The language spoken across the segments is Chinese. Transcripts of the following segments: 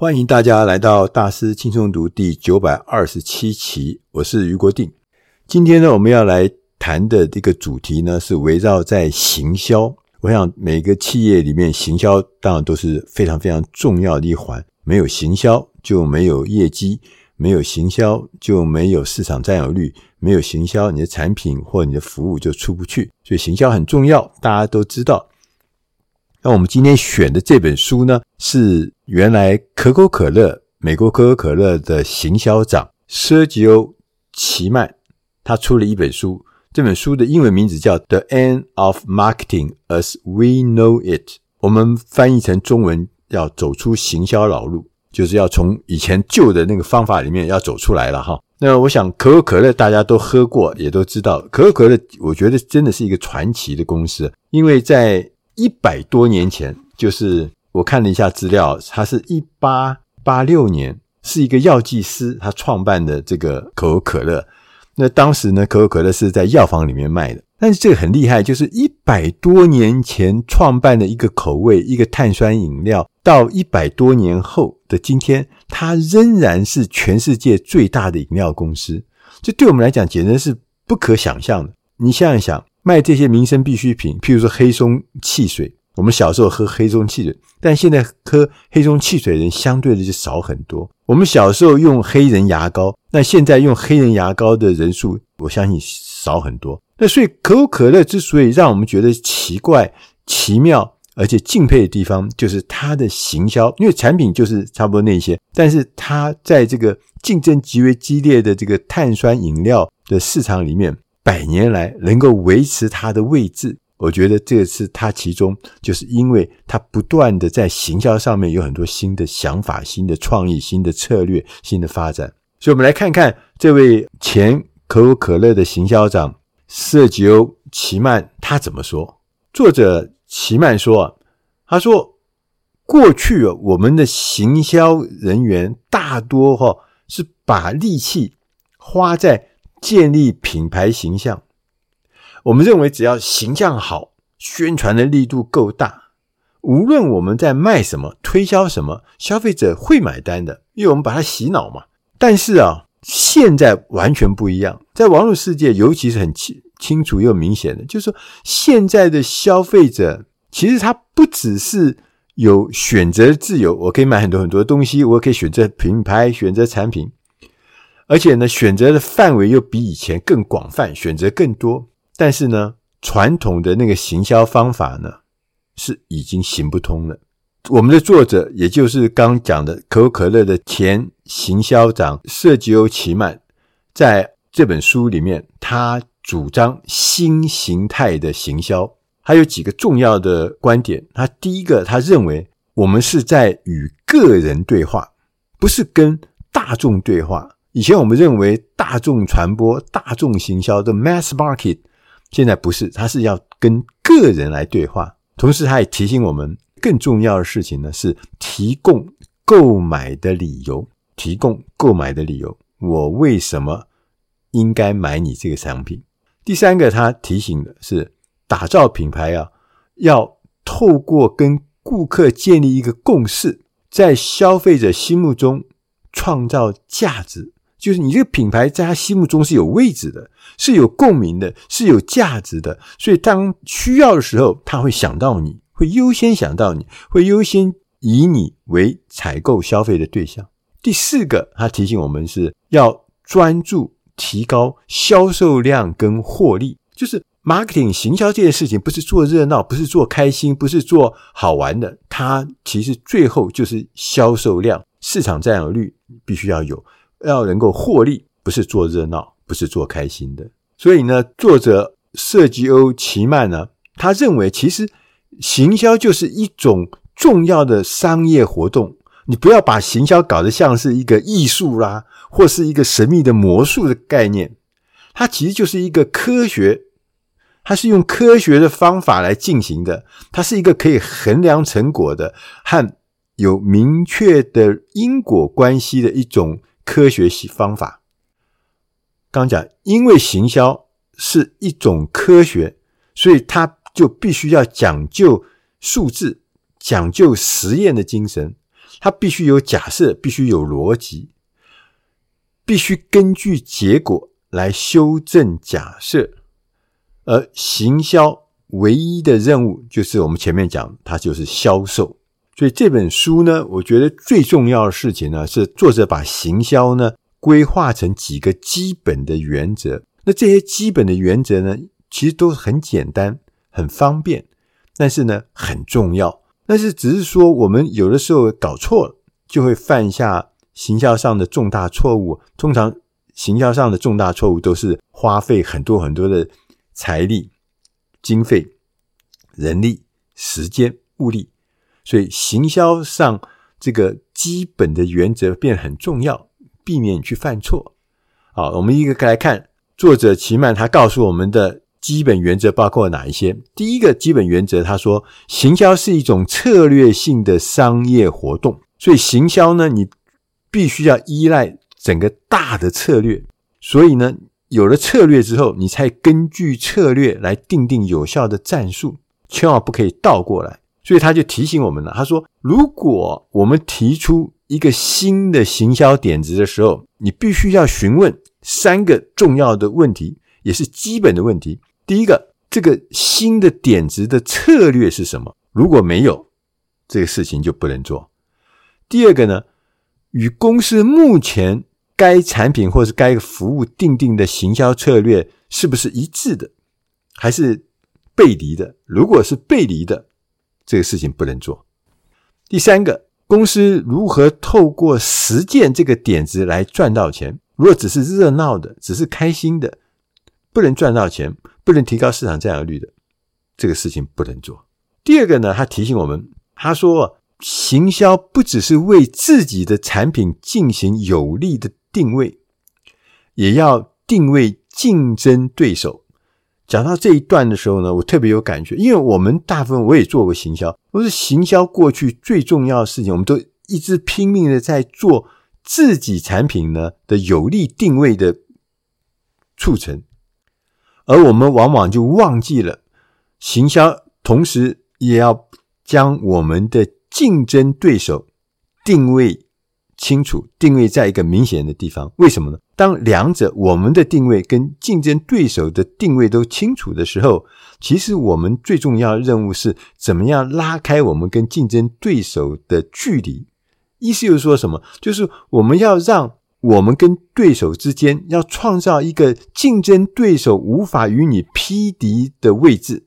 欢迎大家来到大师轻松读第九百二十七期，我是余国定。今天呢，我们要来谈的这个主题呢，是围绕在行销。我想每个企业里面，行销当然都是非常非常重要的一环。没有行销，就没有业绩；没有行销，就没有市场占有率；没有行销，你的产品或你的服务就出不去。所以行销很重要，大家都知道。那我们今天选的这本书呢，是原来可口可乐，美国可口可乐的行销长舍吉欧·奇曼，他出了一本书。这本书的英文名字叫《The End of Marketing as We Know It》，我们翻译成中文要走出行销老路，就是要从以前旧的那个方法里面要走出来了哈。那我想可口可乐大家都喝过，也都知道，可口可乐我觉得真的是一个传奇的公司，因为在一百多年前，就是我看了一下资料，它是一八八六年，是一个药剂师他创办的这个可口可乐。那当时呢，可口可乐是在药房里面卖的，但是这个很厉害，就是一百多年前创办的一个口味，一个碳酸饮料，到一百多年后的今天，它仍然是全世界最大的饮料公司。这对我们来讲简直是不可想象的。你想一想，卖这些民生必需品，譬如说黑松汽水，我们小时候喝黑松汽水，但现在喝黑松汽水的人相对的就少很多。我们小时候用黑人牙膏，那现在用黑人牙膏的人数，我相信少很多。那所以可口可乐之所以让我们觉得奇怪、奇妙，而且敬佩的地方，就是它的行销，因为产品就是差不多那些，但是它在这个竞争极为激烈的这个碳酸饮料的市场里面，百年来能够维持它的位置。我觉得这次它其中，就是因为他不断的在行销上面有很多新的想法、新的创意、新的策略、新的发展。所以，我们来看看这位前可口可乐的行销长舍吉欧·齐曼他怎么说。作者齐曼说：“他说，过去我们的行销人员大多哈是把力气花在建立品牌形象。”我们认为，只要形象好，宣传的力度够大，无论我们在卖什么、推销什么，消费者会买单的，因为我们把它洗脑嘛。但是啊，现在完全不一样，在网络世界，尤其是很清清楚又明显的，就是说，现在的消费者其实他不只是有选择自由，我可以买很多很多东西，我可以选择品牌、选择产品，而且呢，选择的范围又比以前更广泛，选择更多。但是呢，传统的那个行销方法呢，是已经行不通了。我们的作者，也就是刚讲的可口可乐的前行销长舍吉欧·奇曼，在这本书里面，他主张新形态的行销，他有几个重要的观点。他第一个，他认为我们是在与个人对话，不是跟大众对话。以前我们认为大众传播、大众行销的 mass market。现在不是，它是要跟个人来对话。同时，它也提醒我们，更重要的事情呢，是提供购买的理由。提供购买的理由，我为什么应该买你这个商品？第三个，它提醒的是，打造品牌啊，要透过跟顾客建立一个共识，在消费者心目中创造价值。就是你这个品牌在他心目中是有位置的，是有共鸣的，是有价值的，所以当需要的时候，他会想到你，会优先想到你，会优先以你为采购消费的对象。第四个，他提醒我们是要专注提高销售量跟获利，就是 marketing 行销这件事情，不是做热闹，不是做开心，不是做好玩的，它其实最后就是销售量、市场占有率必须要有。要能够获利，不是做热闹，不是做开心的。所以呢，作者设计欧·奇曼呢，他认为其实行销就是一种重要的商业活动。你不要把行销搞得像是一个艺术啦，或是一个神秘的魔术的概念。它其实就是一个科学，它是用科学的方法来进行的。它是一个可以衡量成果的和有明确的因果关系的一种。科学系方法，刚讲，因为行销是一种科学，所以它就必须要讲究数字，讲究实验的精神。它必须有假设，必须有逻辑，必须根据结果来修正假设。而行销唯一的任务就是我们前面讲，它就是销售。所以这本书呢，我觉得最重要的事情呢，是作者把行销呢规划成几个基本的原则。那这些基本的原则呢，其实都很简单、很方便，但是呢很重要。但是只是说，我们有的时候搞错了，就会犯下行销上的重大错误。通常行销上的重大错误都是花费很多很多的财力、经费、人力、时间、物力。所以，行销上这个基本的原则变得很重要，避免你去犯错。好，我们一个个来看，作者齐曼他告诉我们的基本原则包括哪一些？第一个基本原则，他说，行销是一种策略性的商业活动，所以行销呢，你必须要依赖整个大的策略。所以呢，有了策略之后，你才根据策略来定定有效的战术，千万不可以倒过来。所以他就提醒我们了，他说：“如果我们提出一个新的行销点子的时候，你必须要询问三个重要的问题，也是基本的问题。第一个，这个新的点子的策略是什么？如果没有，这个事情就不能做。第二个呢，与公司目前该产品或是该服务定定的行销策略是不是一致的，还是背离的？如果是背离的，这个事情不能做。第三个，公司如何透过实践这个点子来赚到钱？如果只是热闹的，只是开心的，不能赚到钱，不能提高市场占有率的，这个事情不能做。第二个呢，他提醒我们，他说，行销不只是为自己的产品进行有力的定位，也要定位竞争对手。讲到这一段的时候呢，我特别有感觉，因为我们大部分我也做过行销，都是行销过去最重要的事情，我们都一直拼命的在做自己产品呢的有利定位的促成，而我们往往就忘记了行销，同时也要将我们的竞争对手定位清楚，定位在一个明显的地方，为什么呢？当两者我们的定位跟竞争对手的定位都清楚的时候，其实我们最重要的任务是怎么样拉开我们跟竞争对手的距离。意思就是说什么？就是我们要让我们跟对手之间要创造一个竞争对手无法与你匹敌的位置。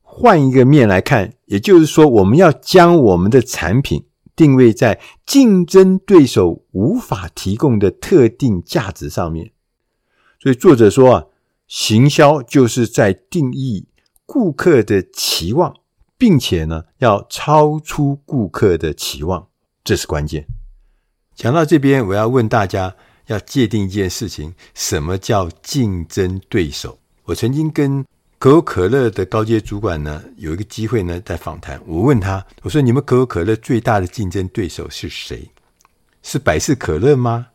换一个面来看，也就是说，我们要将我们的产品。定位在竞争对手无法提供的特定价值上面，所以作者说啊，行销就是在定义顾客的期望，并且呢，要超出顾客的期望，这是关键。讲到这边，我要问大家，要界定一件事情：什么叫竞争对手？我曾经跟可口可乐的高阶主管呢，有一个机会呢，在访谈。我问他，我说：“你们可口可乐最大的竞争对手是谁？是百事可乐吗？”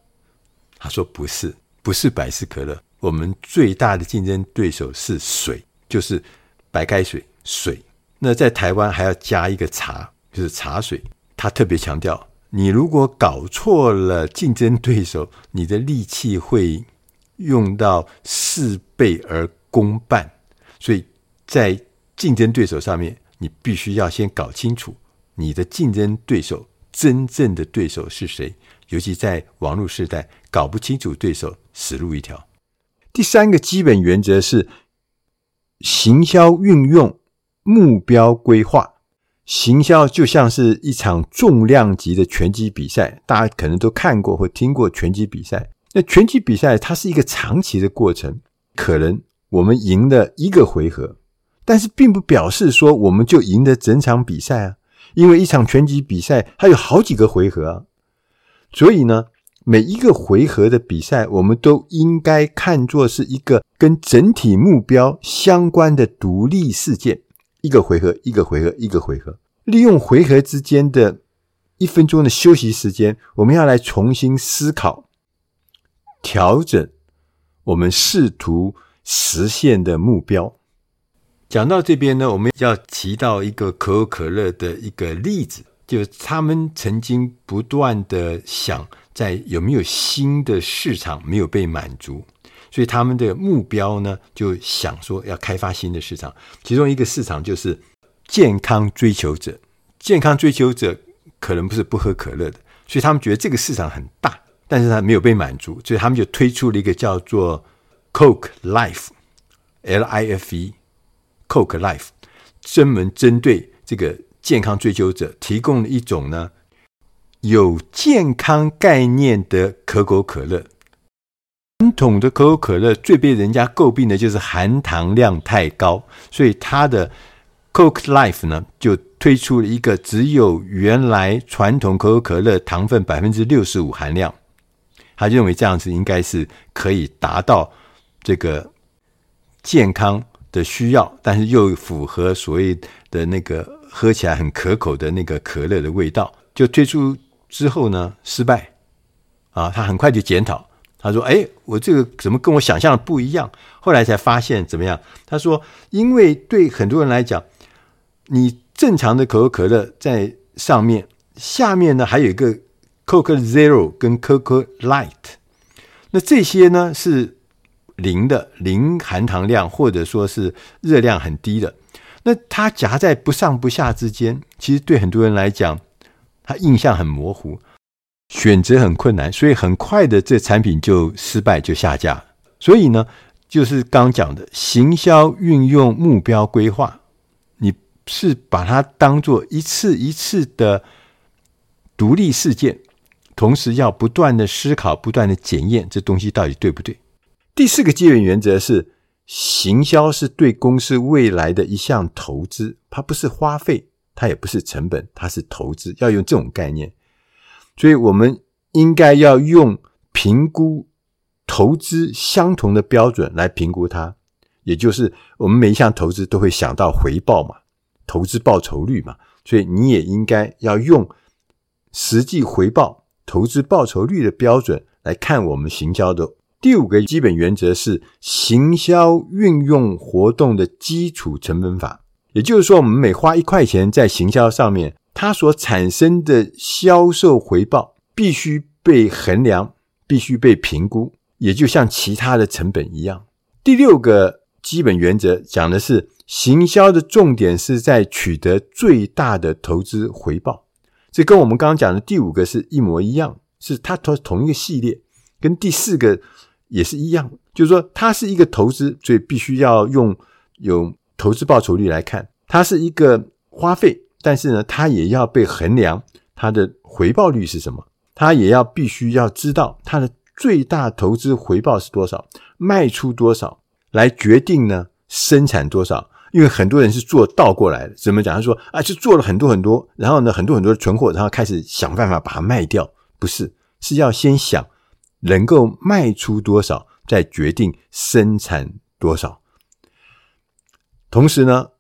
他说：“不是，不是百事可乐。我们最大的竞争对手是水，就是白开水，水。那在台湾还要加一个茶，就是茶水。他特别强调，你如果搞错了竞争对手，你的力气会用到事倍而功半。”所以在竞争对手上面，你必须要先搞清楚你的竞争对手真正的对手是谁。尤其在网络时代，搞不清楚对手，死路一条。第三个基本原则是行销运用目标规划。行销就像是一场重量级的拳击比赛，大家可能都看过或听过拳击比赛。那拳击比赛它是一个长期的过程，可能。我们赢了一个回合，但是并不表示说我们就赢得整场比赛啊，因为一场拳击比赛它有好几个回合啊，所以呢，每一个回合的比赛，我们都应该看作是一个跟整体目标相关的独立事件，一个回合，一个回合，一个回合，利用回合之间的一分钟的休息时间，我们要来重新思考、调整，我们试图。实现的目标。讲到这边呢，我们要提到一个可口可乐的一个例子。就是他们曾经不断的想在有没有新的市场没有被满足，所以他们的目标呢，就想说要开发新的市场。其中一个市场就是健康追求者，健康追求者可能不是不喝可乐的，所以他们觉得这个市场很大，但是他没有被满足，所以他们就推出了一个叫做 Coke Life，L-I-F-E，Coke Life，专门针对这个。健康追求者提供了一种呢有健康概念的可口可乐。传统的可口可乐最被人家诟病的就是含糖量太高，所以它的 Coke Life 呢就推出了一个只有原来传统可口可乐糖分百分之六十五含量。他认为这样子应该是可以达到这个健康的需要，但是又符合所谓的那个。喝起来很可口的那个可乐的味道，就推出之后呢，失败啊！他很快就检讨，他说：“哎，我这个怎么跟我想象的不一样？”后来才发现怎么样？他说：“因为对很多人来讲，你正常的可口可乐在上面，下面呢还有一个 Coke Zero 跟 Coke Light，那这些呢是零的，零含糖量或者说是热量很低的。”那它夹在不上不下之间，其实对很多人来讲，他印象很模糊，选择很困难，所以很快的这产品就失败就下架。所以呢，就是刚讲的行销运用目标规划，你是把它当做一次一次的独立事件，同时要不断的思考，不断的检验这东西到底对不对。第四个基本原则是。行销是对公司未来的一项投资，它不是花费，它也不是成本，它是投资。要用这种概念，所以我们应该要用评估投资相同的标准来评估它，也就是我们每一项投资都会想到回报嘛，投资报酬率嘛，所以你也应该要用实际回报、投资报酬率的标准来看我们行销的。第五个基本原则是行销运用活动的基础成本法，也就是说，我们每花一块钱在行销上面，它所产生的销售回报必须被衡量，必须被评估，也就像其他的成本一样。第六个基本原则讲的是行销的重点是在取得最大的投资回报，这跟我们刚刚讲的第五个是一模一样，是它同同一个系列，跟第四个。也是一样，就是说它是一个投资，所以必须要用有投资报酬率来看，它是一个花费，但是呢，它也要被衡量它的回报率是什么，它也要必须要知道它的最大投资回报是多少，卖出多少来决定呢，生产多少，因为很多人是做倒过来的，怎么讲？他说啊，就做了很多很多，然后呢，很多很多的存货，然后开始想办法把它卖掉，不是，是要先想。能够卖出多少，再决定生产多少。同时呢，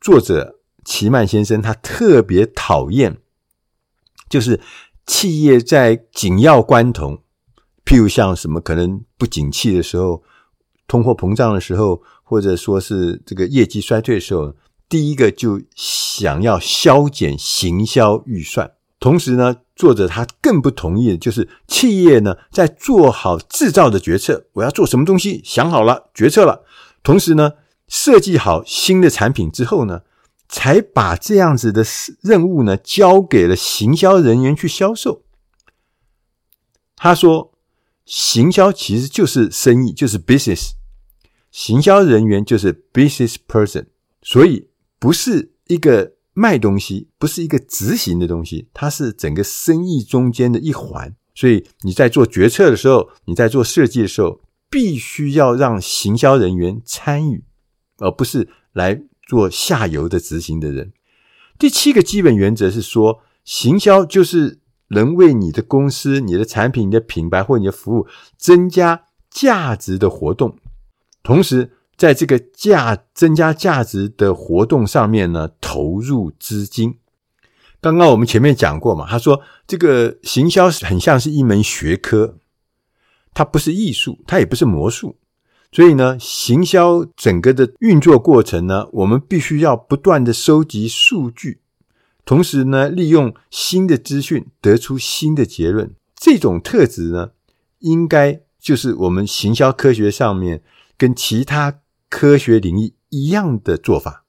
作者齐曼先生他特别讨厌，就是企业在紧要关头，譬如像什么可能不景气的时候、通货膨胀的时候，或者说是这个业绩衰退的时候，第一个就想要削减行销预算。同时呢，作者他更不同意的就是企业呢，在做好制造的决策，我要做什么东西，想好了，决策了，同时呢，设计好新的产品之后呢，才把这样子的任务呢，交给了行销人员去销售。他说，行销其实就是生意，就是 business，行销人员就是 business person，所以不是一个。卖东西不是一个执行的东西，它是整个生意中间的一环。所以你在做决策的时候，你在做设计的时候，必须要让行销人员参与，而不是来做下游的执行的人。第七个基本原则是说，行销就是能为你的公司、你的产品、你的品牌或你的服务增加价值的活动，同时。在这个价增加价值的活动上面呢，投入资金。刚刚我们前面讲过嘛，他说这个行销很像是一门学科，它不是艺术，它也不是魔术。所以呢，行销整个的运作过程呢，我们必须要不断的收集数据，同时呢，利用新的资讯得出新的结论。这种特质呢，应该就是我们行销科学上面跟其他科学领域一样的做法，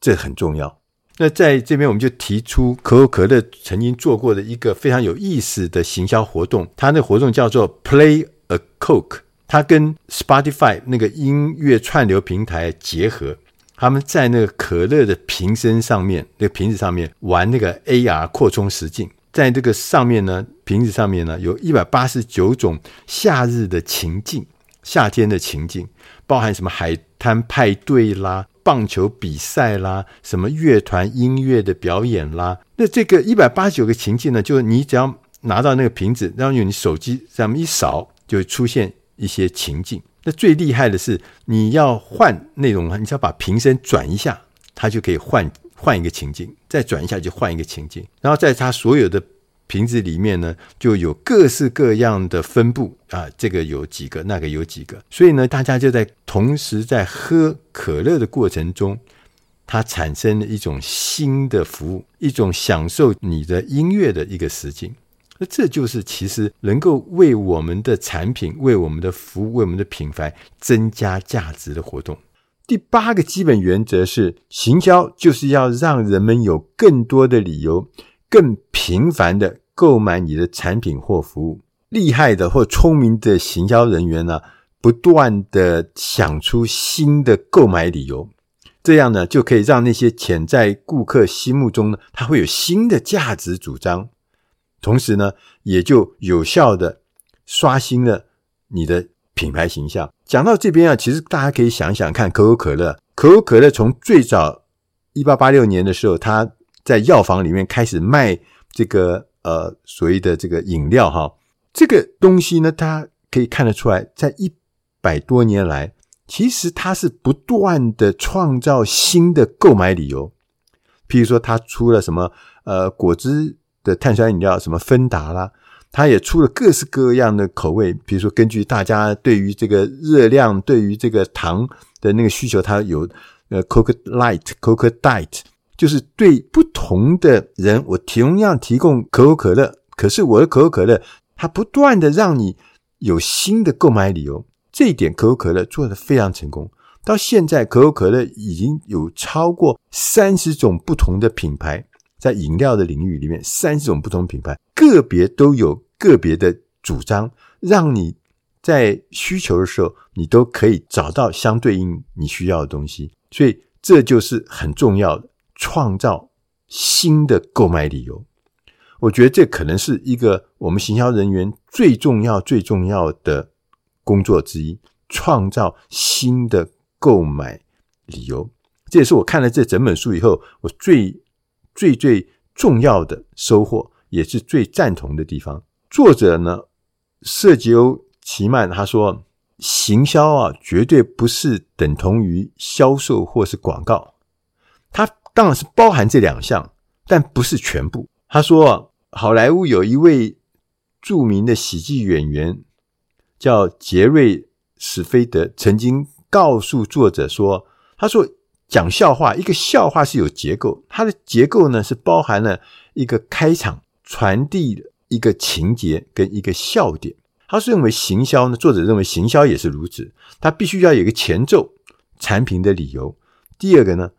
这很重要。那在这边，我们就提出可口可乐曾经做过的一个非常有意思的行销活动。它那活动叫做 Play a Coke，它跟 Spotify 那个音乐串流平台结合，他们在那个可乐的瓶身上面，那个瓶子上面玩那个 AR 扩充实境，在这个上面呢，瓶子上面呢，有一百八十九种夏日的情境，夏天的情境，包含什么海摊派对啦。棒球比赛啦，什么乐团音乐的表演啦，那这个一百八十九个情境呢，就是你只要拿到那个瓶子，然后用你手机这么一扫，就会出现一些情境。那最厉害的是，你要换内容，你只要把瓶身转一下，它就可以换换一个情境，再转一下就换一个情境，然后在它所有的。瓶子里面呢，就有各式各样的分布啊，这个有几个，那个有几个，所以呢，大家就在同时在喝可乐的过程中，它产生了一种新的服务，一种享受你的音乐的一个实境。那这就是其实能够为我们的产品、为我们的服务、为我们的品牌增加价值的活动。第八个基本原则是，行销就是要让人们有更多的理由。更频繁的购买你的产品或服务，厉害的或聪明的行销人员呢，不断的想出新的购买理由，这样呢，就可以让那些潜在顾客心目中呢，他会有新的价值主张，同时呢，也就有效的刷新了你的品牌形象。讲到这边啊，其实大家可以想想看，可口可乐，可口可乐从最早一八八六年的时候，它在药房里面开始卖这个呃所谓的这个饮料哈，这个东西呢，它可以看得出来，在一百多年来，其实它是不断的创造新的购买理由。譬如说，它出了什么呃果汁的碳酸饮料，什么芬达啦，它也出了各式各样的口味。比如说，根据大家对于这个热量、对于这个糖的那个需求，它有呃 Coke Light、Coke Diet。就是对不同的人，我同样提供可口可乐，可是我的可口可乐，它不断的让你有新的购买理由。这一点可口可乐做得非常成功。到现在，可口可乐已经有超过三十种不同的品牌，在饮料的领域里面，三十种不同品牌，个别都有个别的主张，让你在需求的时候，你都可以找到相对应你需要的东西。所以这就是很重要的。创造新的购买理由，我觉得这可能是一个我们行销人员最重要、最重要的工作之一。创造新的购买理由，这也是我看了这整本书以后，我最最最重要的收获，也是最赞同的地方。作者呢，瑟吉欧奇曼他说：“行销啊，绝对不是等同于销售或是广告。”他。当然是包含这两项，但不是全部。他说，好莱坞有一位著名的喜剧演员叫杰瑞史菲德，曾经告诉作者说：“他说讲笑话，一个笑话是有结构，它的结构呢是包含了一个开场，传递一个情节跟一个笑点。他是认为行销呢，作者认为行销也是如此，他必须要有一个前奏，产品的理由。第二个呢？”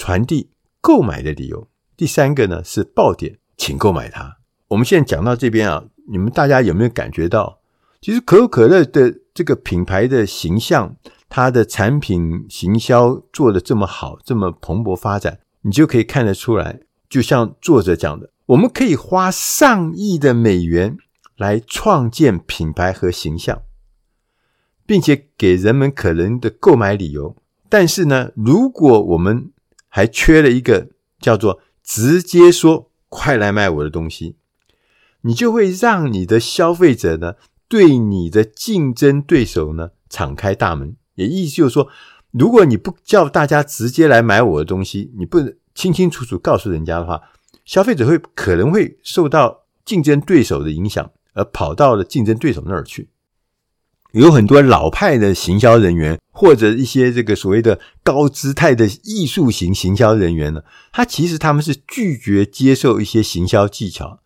传递购买的理由。第三个呢是爆点，请购买它。我们现在讲到这边啊，你们大家有没有感觉到，其实可口可乐的这个品牌的形象，它的产品行销做得这么好，这么蓬勃发展，你就可以看得出来。就像作者讲的，我们可以花上亿的美元来创建品牌和形象，并且给人们可能的购买理由。但是呢，如果我们还缺了一个叫做“直接说，快来买我的东西”，你就会让你的消费者呢对你的竞争对手呢敞开大门。也意思就是说，如果你不叫大家直接来买我的东西，你不清清楚楚告诉人家的话，消费者会可能会受到竞争对手的影响，而跑到了竞争对手那儿去。有很多老派的行销人员，或者一些这个所谓的高姿态的艺术型行销人员呢，他其实他们是拒绝接受一些行销技巧。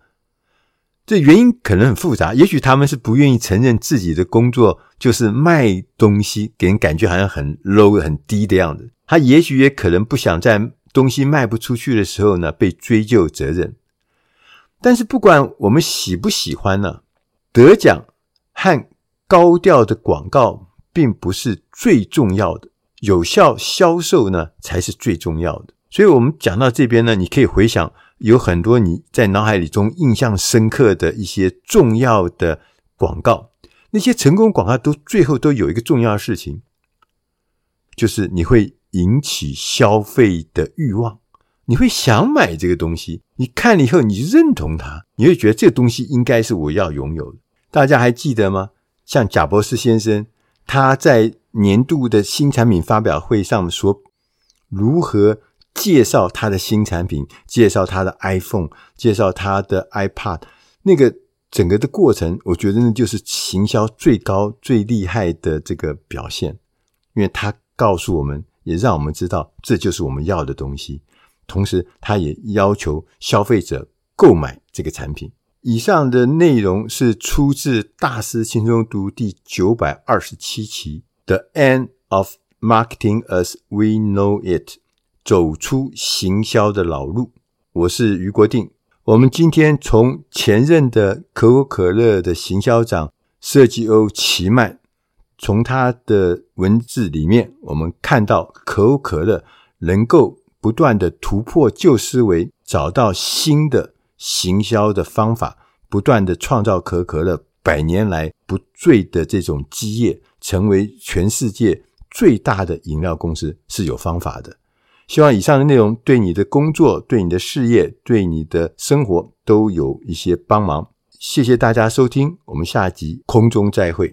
这原因可能很复杂，也许他们是不愿意承认自己的工作就是卖东西，给人感觉好像很 low、很低的样子。他也许也可能不想在东西卖不出去的时候呢，被追究责任。但是不管我们喜不喜欢呢，得奖和高调的广告并不是最重要的，有效销售呢才是最重要的。所以，我们讲到这边呢，你可以回想有很多你在脑海里中印象深刻的一些重要的广告，那些成功广告都最后都有一个重要的事情，就是你会引起消费的欲望，你会想买这个东西，你看了以后你认同它，你会觉得这个东西应该是我要拥有的。大家还记得吗？像贾伯斯先生，他在年度的新产品发表会上说，如何介绍他的新产品，介绍他的 iPhone，介绍他的 iPad，那个整个的过程，我觉得那就是行销最高、最厉害的这个表现，因为他告诉我们，也让我们知道这就是我们要的东西，同时他也要求消费者购买这个产品。以上的内容是出自《大师轻松读》第九百二十七期，《The End of Marketing as We Know It》，走出行销的老路。我是俞国定。我们今天从前任的可口可乐的行销长设计欧奇曼，从他的文字里面，我们看到可口可乐能够不断的突破旧思维，找到新的。行销的方法，不断的创造可口可乐百年来不坠的这种基业，成为全世界最大的饮料公司是有方法的。希望以上的内容对你的工作、对你的事业、对你的生活都有一些帮忙。谢谢大家收听，我们下集空中再会。